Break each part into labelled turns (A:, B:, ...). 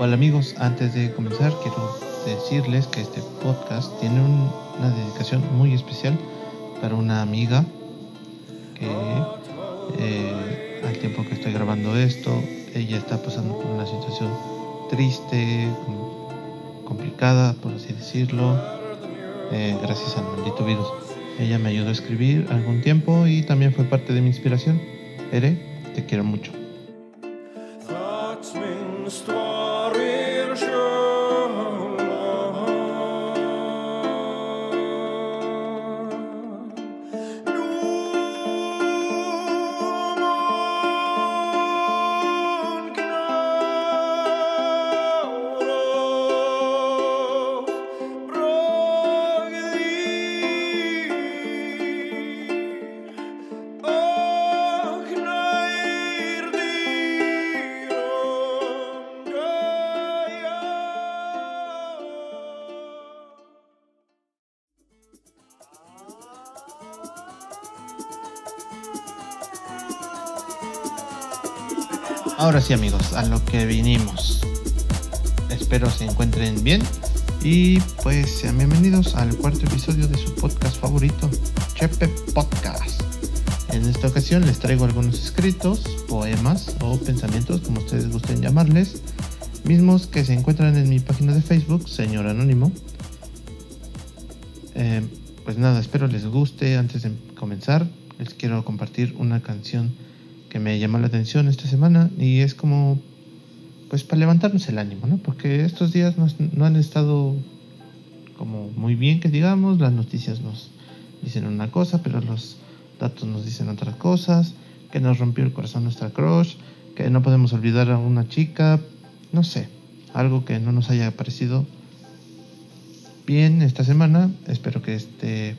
A: Hola amigos, antes de comenzar quiero decirles que este podcast tiene una dedicación muy especial para una amiga que eh, al tiempo que estoy grabando esto, ella está pasando por una situación triste, complicada, por así decirlo, eh, gracias al maldito virus. Ella me ayudó a escribir algún tiempo y también fue parte de mi inspiración. Ere, te quiero mucho. Ahora sí amigos, a lo que vinimos. Espero se encuentren bien y pues sean bienvenidos al cuarto episodio de su podcast favorito, Chepe Podcast. En esta ocasión les traigo algunos escritos, poemas o pensamientos, como ustedes gusten llamarles, mismos que se encuentran en mi página de Facebook, Señor Anónimo. Eh, pues nada, espero les guste. Antes de comenzar, les quiero compartir una canción me llamó la atención esta semana y es como, pues para levantarnos el ánimo, ¿no? Porque estos días no, han estado como muy bien, que digamos, las noticias nos dicen una cosa, pero los datos nos dicen otras cosas, que nos rompió el corazón nuestra crush, que no podemos olvidar a una chica, no sé, algo que no nos haya parecido bien esta semana. Espero que este,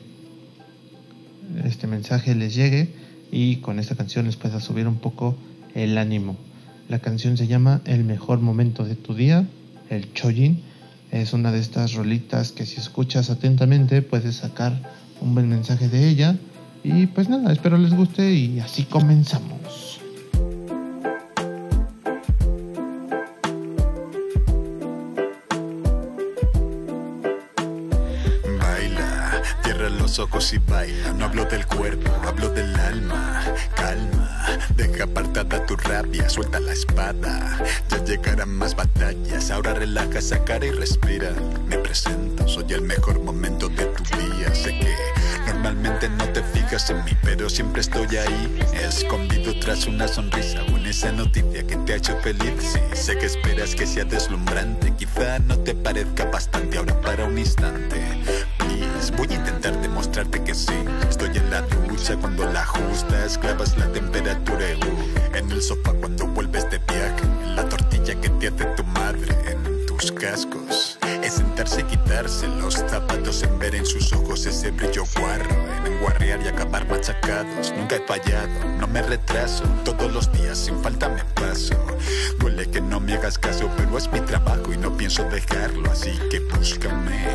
A: este mensaje les llegue y con esta canción les pueda subir un poco el ánimo. La canción se llama El mejor momento de tu día, el Chojin. Es una de estas rolitas que si escuchas atentamente puedes sacar un buen mensaje de ella. Y pues nada, espero les guste y así comenzamos.
B: Ojos y baila. No hablo del cuerpo, hablo del alma. Calma, deja apartada tu rabia, suelta la espada. Ya llegarán más batallas, ahora relaja esa cara y respira. Me presento, soy el mejor momento de tu día. Sé que normalmente no te fijas en mí, pero siempre estoy ahí. Escondido tras una sonrisa o en esa noticia que te ha hecho feliz. Sí, sé que esperas que sea deslumbrante, quizá no te parezca bastante ahora para un instante Voy a intentar demostrarte que sí. Estoy en la ducha cuando la ajustas, clavas la temperatura en el sofá cuando vuelves de viaje, la tortilla que te hace tu madre, en tus cascos. Es sentarse y quitarse los zapatos en ver en sus ojos ese brillo guarro, en enguarrear y acabar machacados. Nunca he fallado, no me retraso, todos los días sin falta me paso. Duele que no me hagas caso, pero es mi trabajo y no pienso dejarlo, así que búscame.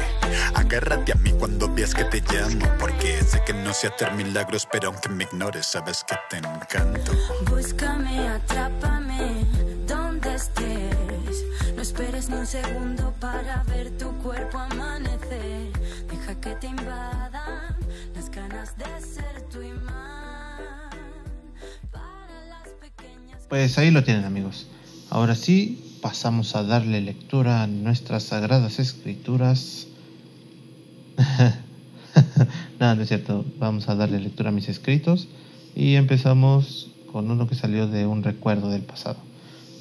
B: Agárrate a mí cuando veas que te llamo, porque sé que no sé hacer milagros, pero aunque me ignores, sabes que te encanto.
C: Búscame, atrápame, donde estés. No esperes ni un segundo para ver tu cuerpo amanecer. Deja que te invadan las ganas de ser tu imán. Para las pequeñas.
A: Pues ahí lo tienen, amigos. Ahora sí, pasamos a darle lectura a nuestras sagradas escrituras Nada, no es cierto. Vamos a darle lectura a mis escritos y empezamos con uno que salió de un recuerdo del pasado,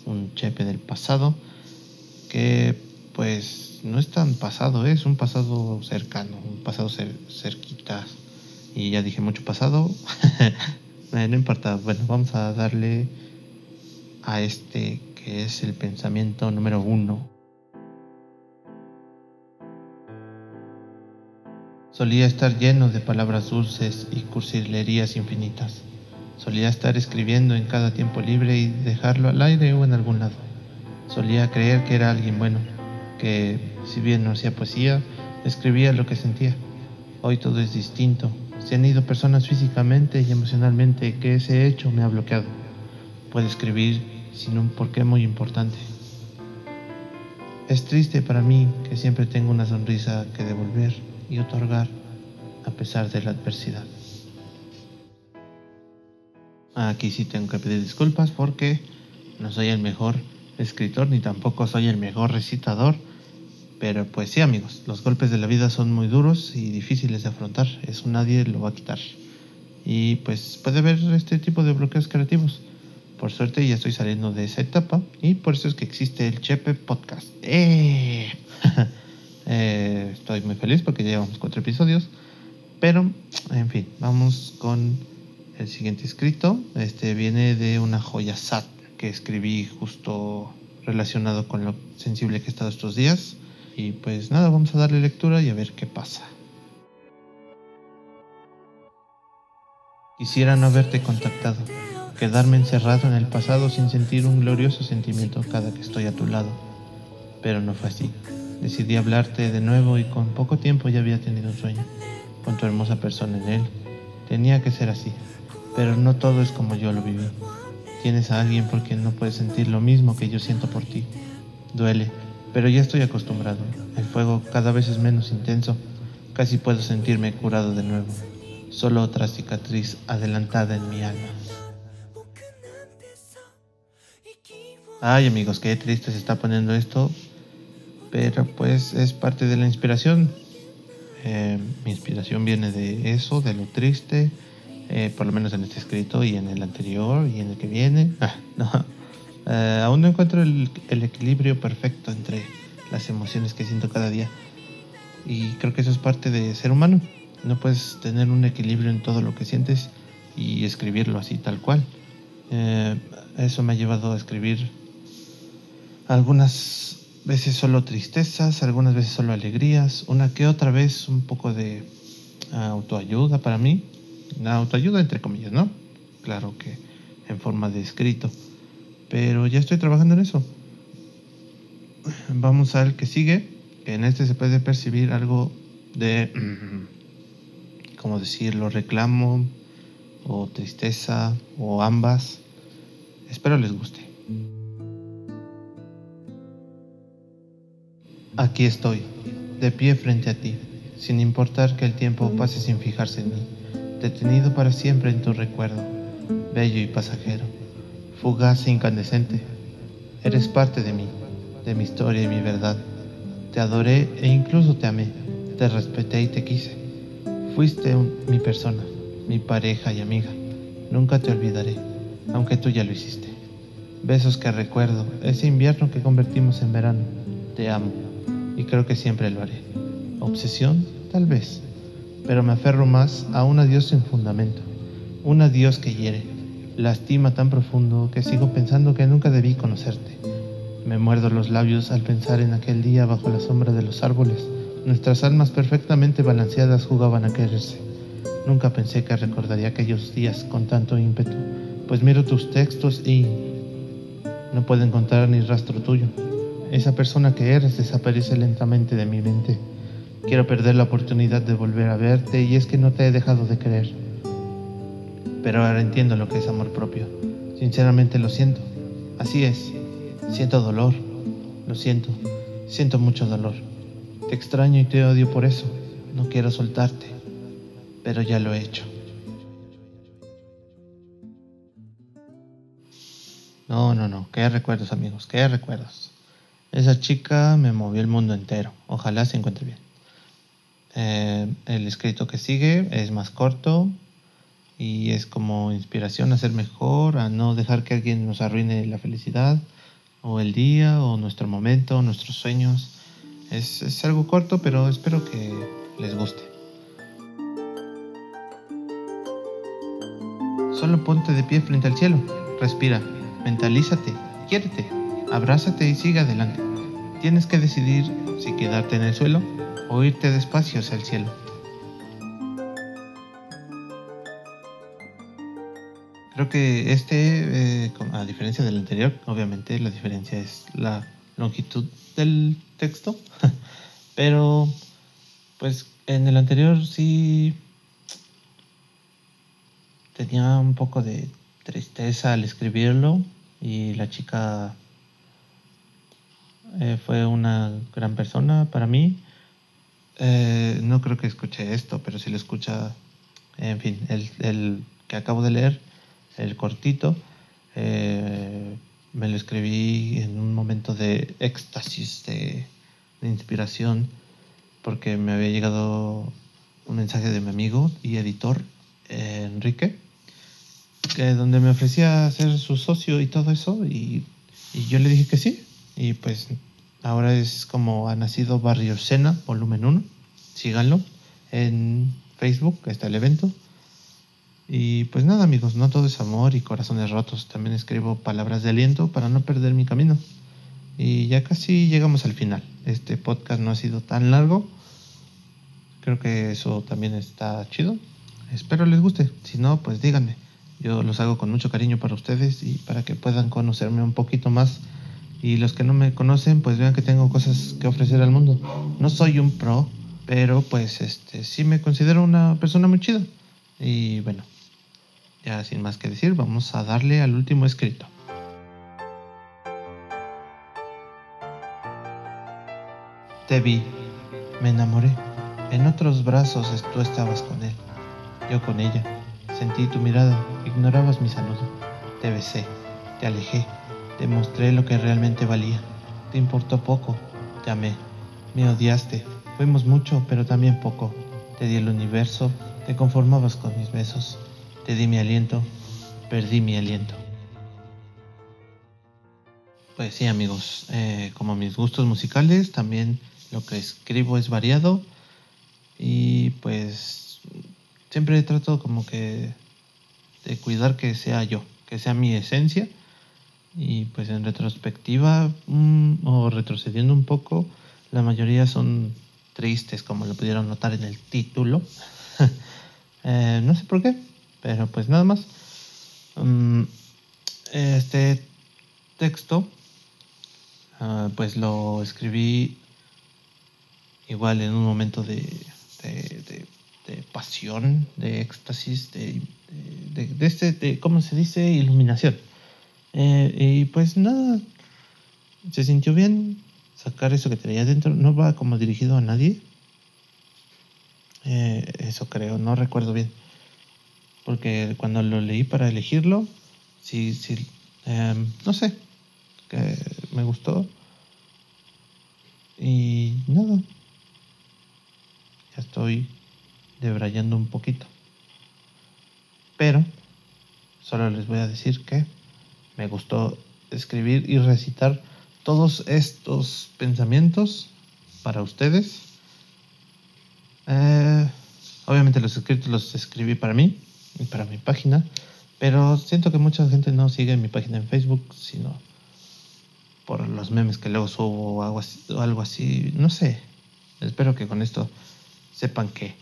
A: un chepe del pasado que pues no es tan pasado, es un pasado cercano, un pasado cerquita. Y ya dije mucho pasado, no importa, bueno, vamos a darle a este que es el pensamiento número uno Solía estar lleno de palabras dulces y cursilerías infinitas. Solía estar escribiendo en cada tiempo libre y dejarlo al aire o en algún lado. Solía creer que era alguien bueno, que, si bien no hacía poesía, escribía lo que sentía. Hoy todo es distinto. Se han ido personas físicamente y emocionalmente que ese hecho me ha bloqueado. Puedo escribir sin un porqué muy importante. Es triste para mí que siempre tengo una sonrisa que devolver y otorgar a pesar de la adversidad. Aquí sí tengo que pedir disculpas porque no soy el mejor escritor ni tampoco soy el mejor recitador. Pero pues sí amigos, los golpes de la vida son muy duros y difíciles de afrontar. Eso nadie lo va a quitar. Y pues puede haber este tipo de bloqueos creativos. Por suerte ya estoy saliendo de esa etapa y por eso es que existe el Chepe Podcast. ¡Eh! eh, estoy muy feliz porque llevamos cuatro episodios. Pero, en fin, vamos con el siguiente escrito. Este viene de una joya SAT que escribí justo relacionado con lo sensible que he estado estos días. Y pues nada, vamos a darle lectura y a ver qué pasa. Quisiera no haberte contactado, quedarme encerrado en el pasado sin sentir un glorioso sentimiento cada que estoy a tu lado. Pero no fue así. Decidí hablarte de nuevo y con poco tiempo ya había tenido un sueño, con tu hermosa persona en él. Tenía que ser así, pero no todo es como yo lo viví. Tienes a alguien por quien no puedes sentir lo mismo que yo siento por ti. Duele, pero ya estoy acostumbrado. El fuego cada vez es menos intenso. Casi puedo sentirme curado de nuevo. Solo otra cicatriz adelantada en mi alma. Ay amigos, qué triste se está poniendo esto. Pero pues es parte de la inspiración. Eh, mi inspiración viene de eso, de lo triste, eh, por lo menos en este escrito y en el anterior y en el que viene. Ah. Eh, aún no encuentro el, equilibrio perfecto entre las emociones que siento cada día. Y creo que eso es parte de ser humano. No puedes tener un equilibrio en todo lo que sientes y escribirlo así tal cual. Eso me ha llevado a escribir algunas veces solo tristezas, algunas veces solo alegrías, una que otra vez un poco de autoayuda para mí. Autoayuda entre comillas, ¿no? Claro que en forma de escrito. Pero ya estoy trabajando en eso. Vamos al que sigue. En este se puede percibir algo de, ¿cómo decirlo? Reclamo o tristeza o ambas. Espero les guste. Aquí estoy, de pie frente a ti, sin importar que el tiempo pase sin fijarse en mí, detenido para siempre en tu recuerdo, bello y pasajero fugaz e incandescente. Eres parte de mí, de mi historia y mi verdad. Te adoré e incluso te amé, te respeté y te quise. Fuiste mi persona, mi pareja y amiga. Nunca te olvidaré, aunque tú ya lo hiciste. Besos que recuerdo, ese invierno que convertimos en verano. Te amo y creo que siempre lo haré. Obsesión, tal vez, pero me aferro más a un adiós sin fundamento, un adiós que hiere lastima tan profundo que sigo pensando que nunca debí conocerte. Me muerdo los labios al pensar en aquel día bajo la sombra de los árboles. Nuestras almas perfectamente balanceadas jugaban a quererse. Nunca pensé que recordaría aquellos días con tanto ímpetu, pues miro tus textos y no puedo encontrar ni rastro tuyo. Esa persona que eres desaparece lentamente de mi mente. Quiero perder la oportunidad de volver a verte y es que no te he dejado de creer pero ahora entiendo lo que es amor propio. Sinceramente lo siento. Así es. Siento dolor. Lo siento. Siento mucho dolor. Te extraño y te odio por eso. No quiero soltarte, pero ya lo he hecho. No, no, no. Qué recuerdos, amigos. Qué recuerdos. Esa chica me movió el mundo entero. Ojalá se encuentre bien. Eh, el escrito que sigue es más corto, y es como inspiración a ser mejor, a no dejar que alguien nos arruine la felicidad o el día o nuestro momento, nuestros sueños. Es, es algo corto, pero espero que les guste. Solo ponte de pie frente al cielo, respira, mentalízate, quiérete, abrázate y sigue adelante. Tienes que decidir si quedarte en el suelo o irte despacio hacia el cielo. Creo que este, eh, a diferencia del anterior, obviamente la diferencia es la longitud del texto, pero pues en el anterior sí tenía un poco de tristeza al escribirlo y la chica eh, fue una gran persona para mí. Eh, no creo que escuche esto, pero si lo escucha, en fin, el, el que acabo de leer, el cortito, eh, me lo escribí en un momento de éxtasis, de, inspiración, porque me había llegado un mensaje de mi amigo y editor, eh, Enrique, que donde me ofrecía ser su socio y todo eso, y, y yo le dije que sí, y pues ahora es como ha nacido Barrio Sena, volumen 1, síganlo en Facebook, está el evento. Y pues nada amigos, no todo es amor y corazones rotos, también escribo palabras de aliento para no perder mi camino. Y ya casi llegamos al final. Este podcast no ha sido tan largo. Creo que eso también está chido. Espero les guste. Si no, pues díganme. Yo los hago con mucho cariño para ustedes y para que puedan conocerme un poquito más. Y los que no me conocen, pues vean que tengo cosas que ofrecer al mundo. No soy un pro, pero pues este sí me considero una persona muy chida. Y bueno, ya sin más que decir, vamos a darle al último escrito. Te vi, me enamoré. En otros brazos tú estabas con él, yo con ella. Sentí tu mirada, ignorabas mi saludo. Te besé, te alejé, te mostré lo que realmente valía. Te importó poco, te amé, me odiaste. Fuimos mucho, pero también poco. Te di el universo, te conformabas con mis besos. Te di mi aliento, perdí mi aliento. Pues sí, amigos, eh, como mis gustos musicales, también lo que escribo es variado y pues siempre trato como que de cuidar que sea yo, que sea mi esencia y pues en retrospectiva mm, o retrocediendo un poco, la mayoría son tristes como lo pudieron notar en el título. Eh, no sé por qué, pero pues nada más. Mm, este texto ah, pues lo escribí igual en un momento de, de, de, pasión, de éxtasis, de, de, este, de, ¿cómo se dice? Iluminación. Eh, y pues nada, se sintió bien sacar eso que tenía dentro. No va como dirigido a nadie, eh, eso creo, no recuerdo bien. Porque cuando lo leí para elegirlo, sí, sí, em, no sé, que me gustó. Y nada, ya estoy debrayando un poquito. Pero solo les voy a decir que me gustó escribir y recitar todos estos pensamientos para ustedes eh, obviamente los escritos los escribí para mí y para mi página, pero siento que mucha gente no sigue mi página en Facebook, sino por los memes que luego subo o algo así, o algo así. No sé. Espero que con esto sepan que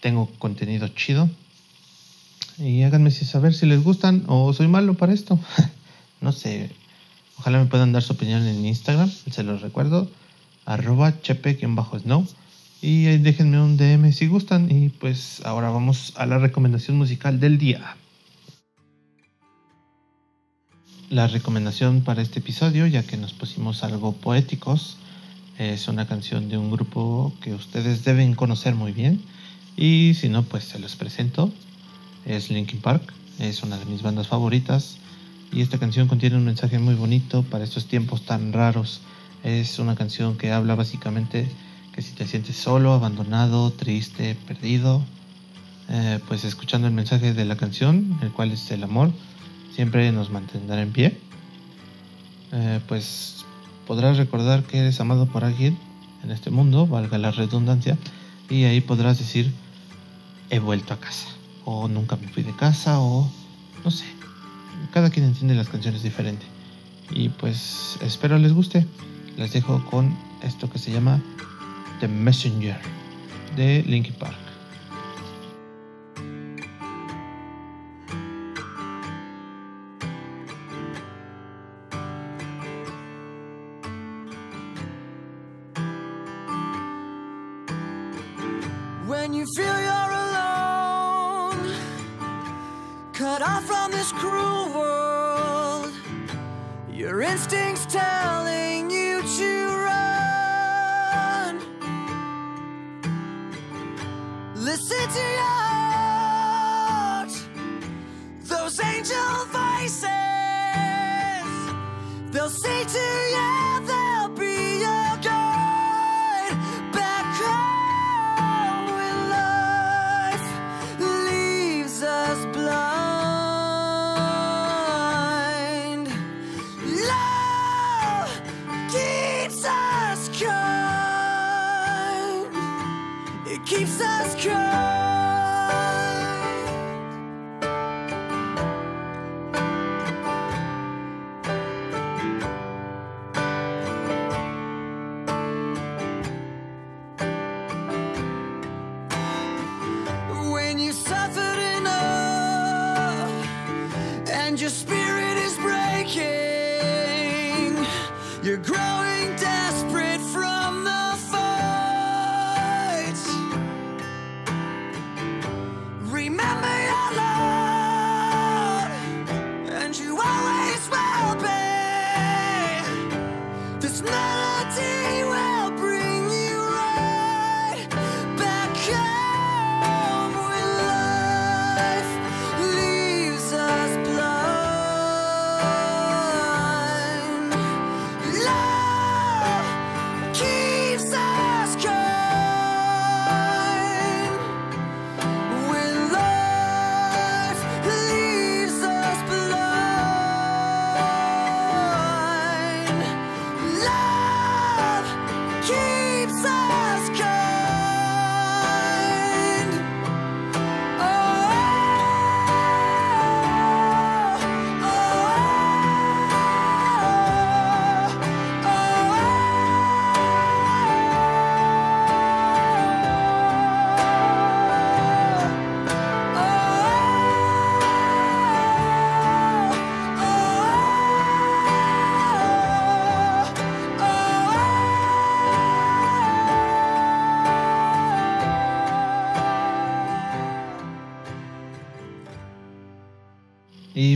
A: tengo contenido chido. Y háganme saber si les gustan o soy malo para esto. no sé. Ojalá me puedan dar su opinión en Instagram. Se los recuerdo. Arroba chepe-snow. Y déjenme un DM si gustan. Y pues ahora vamos a la recomendación musical del día. La recomendación para este episodio, ya que nos pusimos algo poéticos, es una canción de un grupo que ustedes deben conocer muy bien. Y si no, pues se los presento. Es Linkin Park, es una de mis bandas favoritas. Y esta canción contiene un mensaje muy bonito para estos tiempos tan raros. Es una canción que habla básicamente que si te sientes solo, abandonado, triste, perdido, eh, pues escuchando el mensaje de la canción, el cual es el amor, siempre nos mantendrá en pie. Eh, pues podrás recordar que eres amado por alguien en este mundo, valga la redundancia, y ahí podrás decir, he vuelto a casa, o nunca me fui de casa, o no sé, cada quien entiende las canciones diferente. Y pues espero les guste. Les dejo con esto que se llama The Messenger de Linkin Park.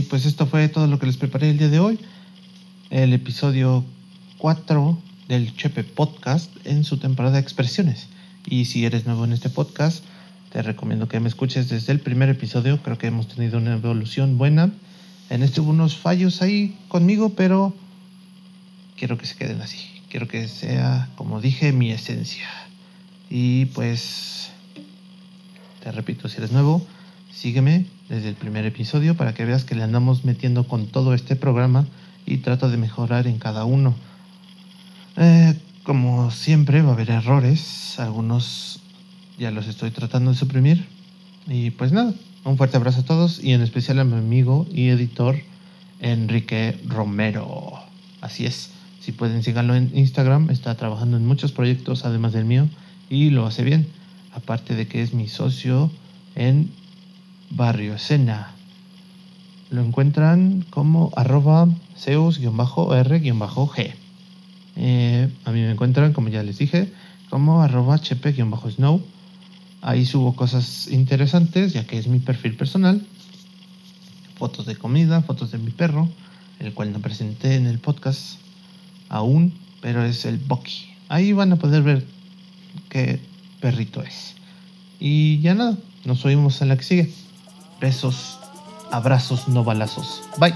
A: Pues esto fue todo lo que les preparé el día de hoy. El episodio 4 del Chepe Podcast en su temporada de expresiones. Y si eres nuevo en este podcast, te recomiendo que me escuches desde el primer episodio. Creo que hemos tenido una evolución buena. En este hubo unos fallos ahí conmigo, pero quiero que se queden así. Quiero que sea, como dije, mi esencia. Y pues, te repito, si eres nuevo, sígueme desde el primer episodio para que veas que le andamos metiendo con todo este programa y trato de mejorar en cada uno. Eh, como siempre va a haber errores, algunos ya los estoy tratando de suprimir. Y pues nada, un fuerte abrazo a todos y en especial a mi amigo y editor Enrique Romero. Así es, si pueden síganlo en Instagram, está trabajando en muchos proyectos además del mío y lo hace bien. Aparte de que es mi socio en Barrio Escena. Lo encuentran como arroba Zeus-R-G. Eh, a mí me encuentran, como ya les dije, como arroba chepe-snow. Ahí subo cosas interesantes, ya que es mi perfil personal. Fotos de comida, fotos de mi perro, el cual no presenté en el podcast aún, pero es el Bucky. Ahí van a poder ver qué perrito es. Y ya nada, nos oímos en la que sigue. Besos, abrazos, no balazos. Bye.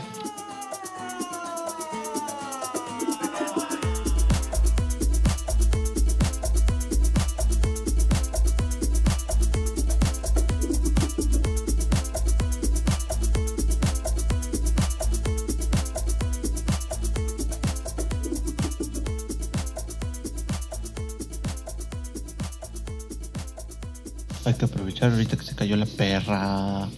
A: Hay que aprovechar ahorita que se cayó la perra.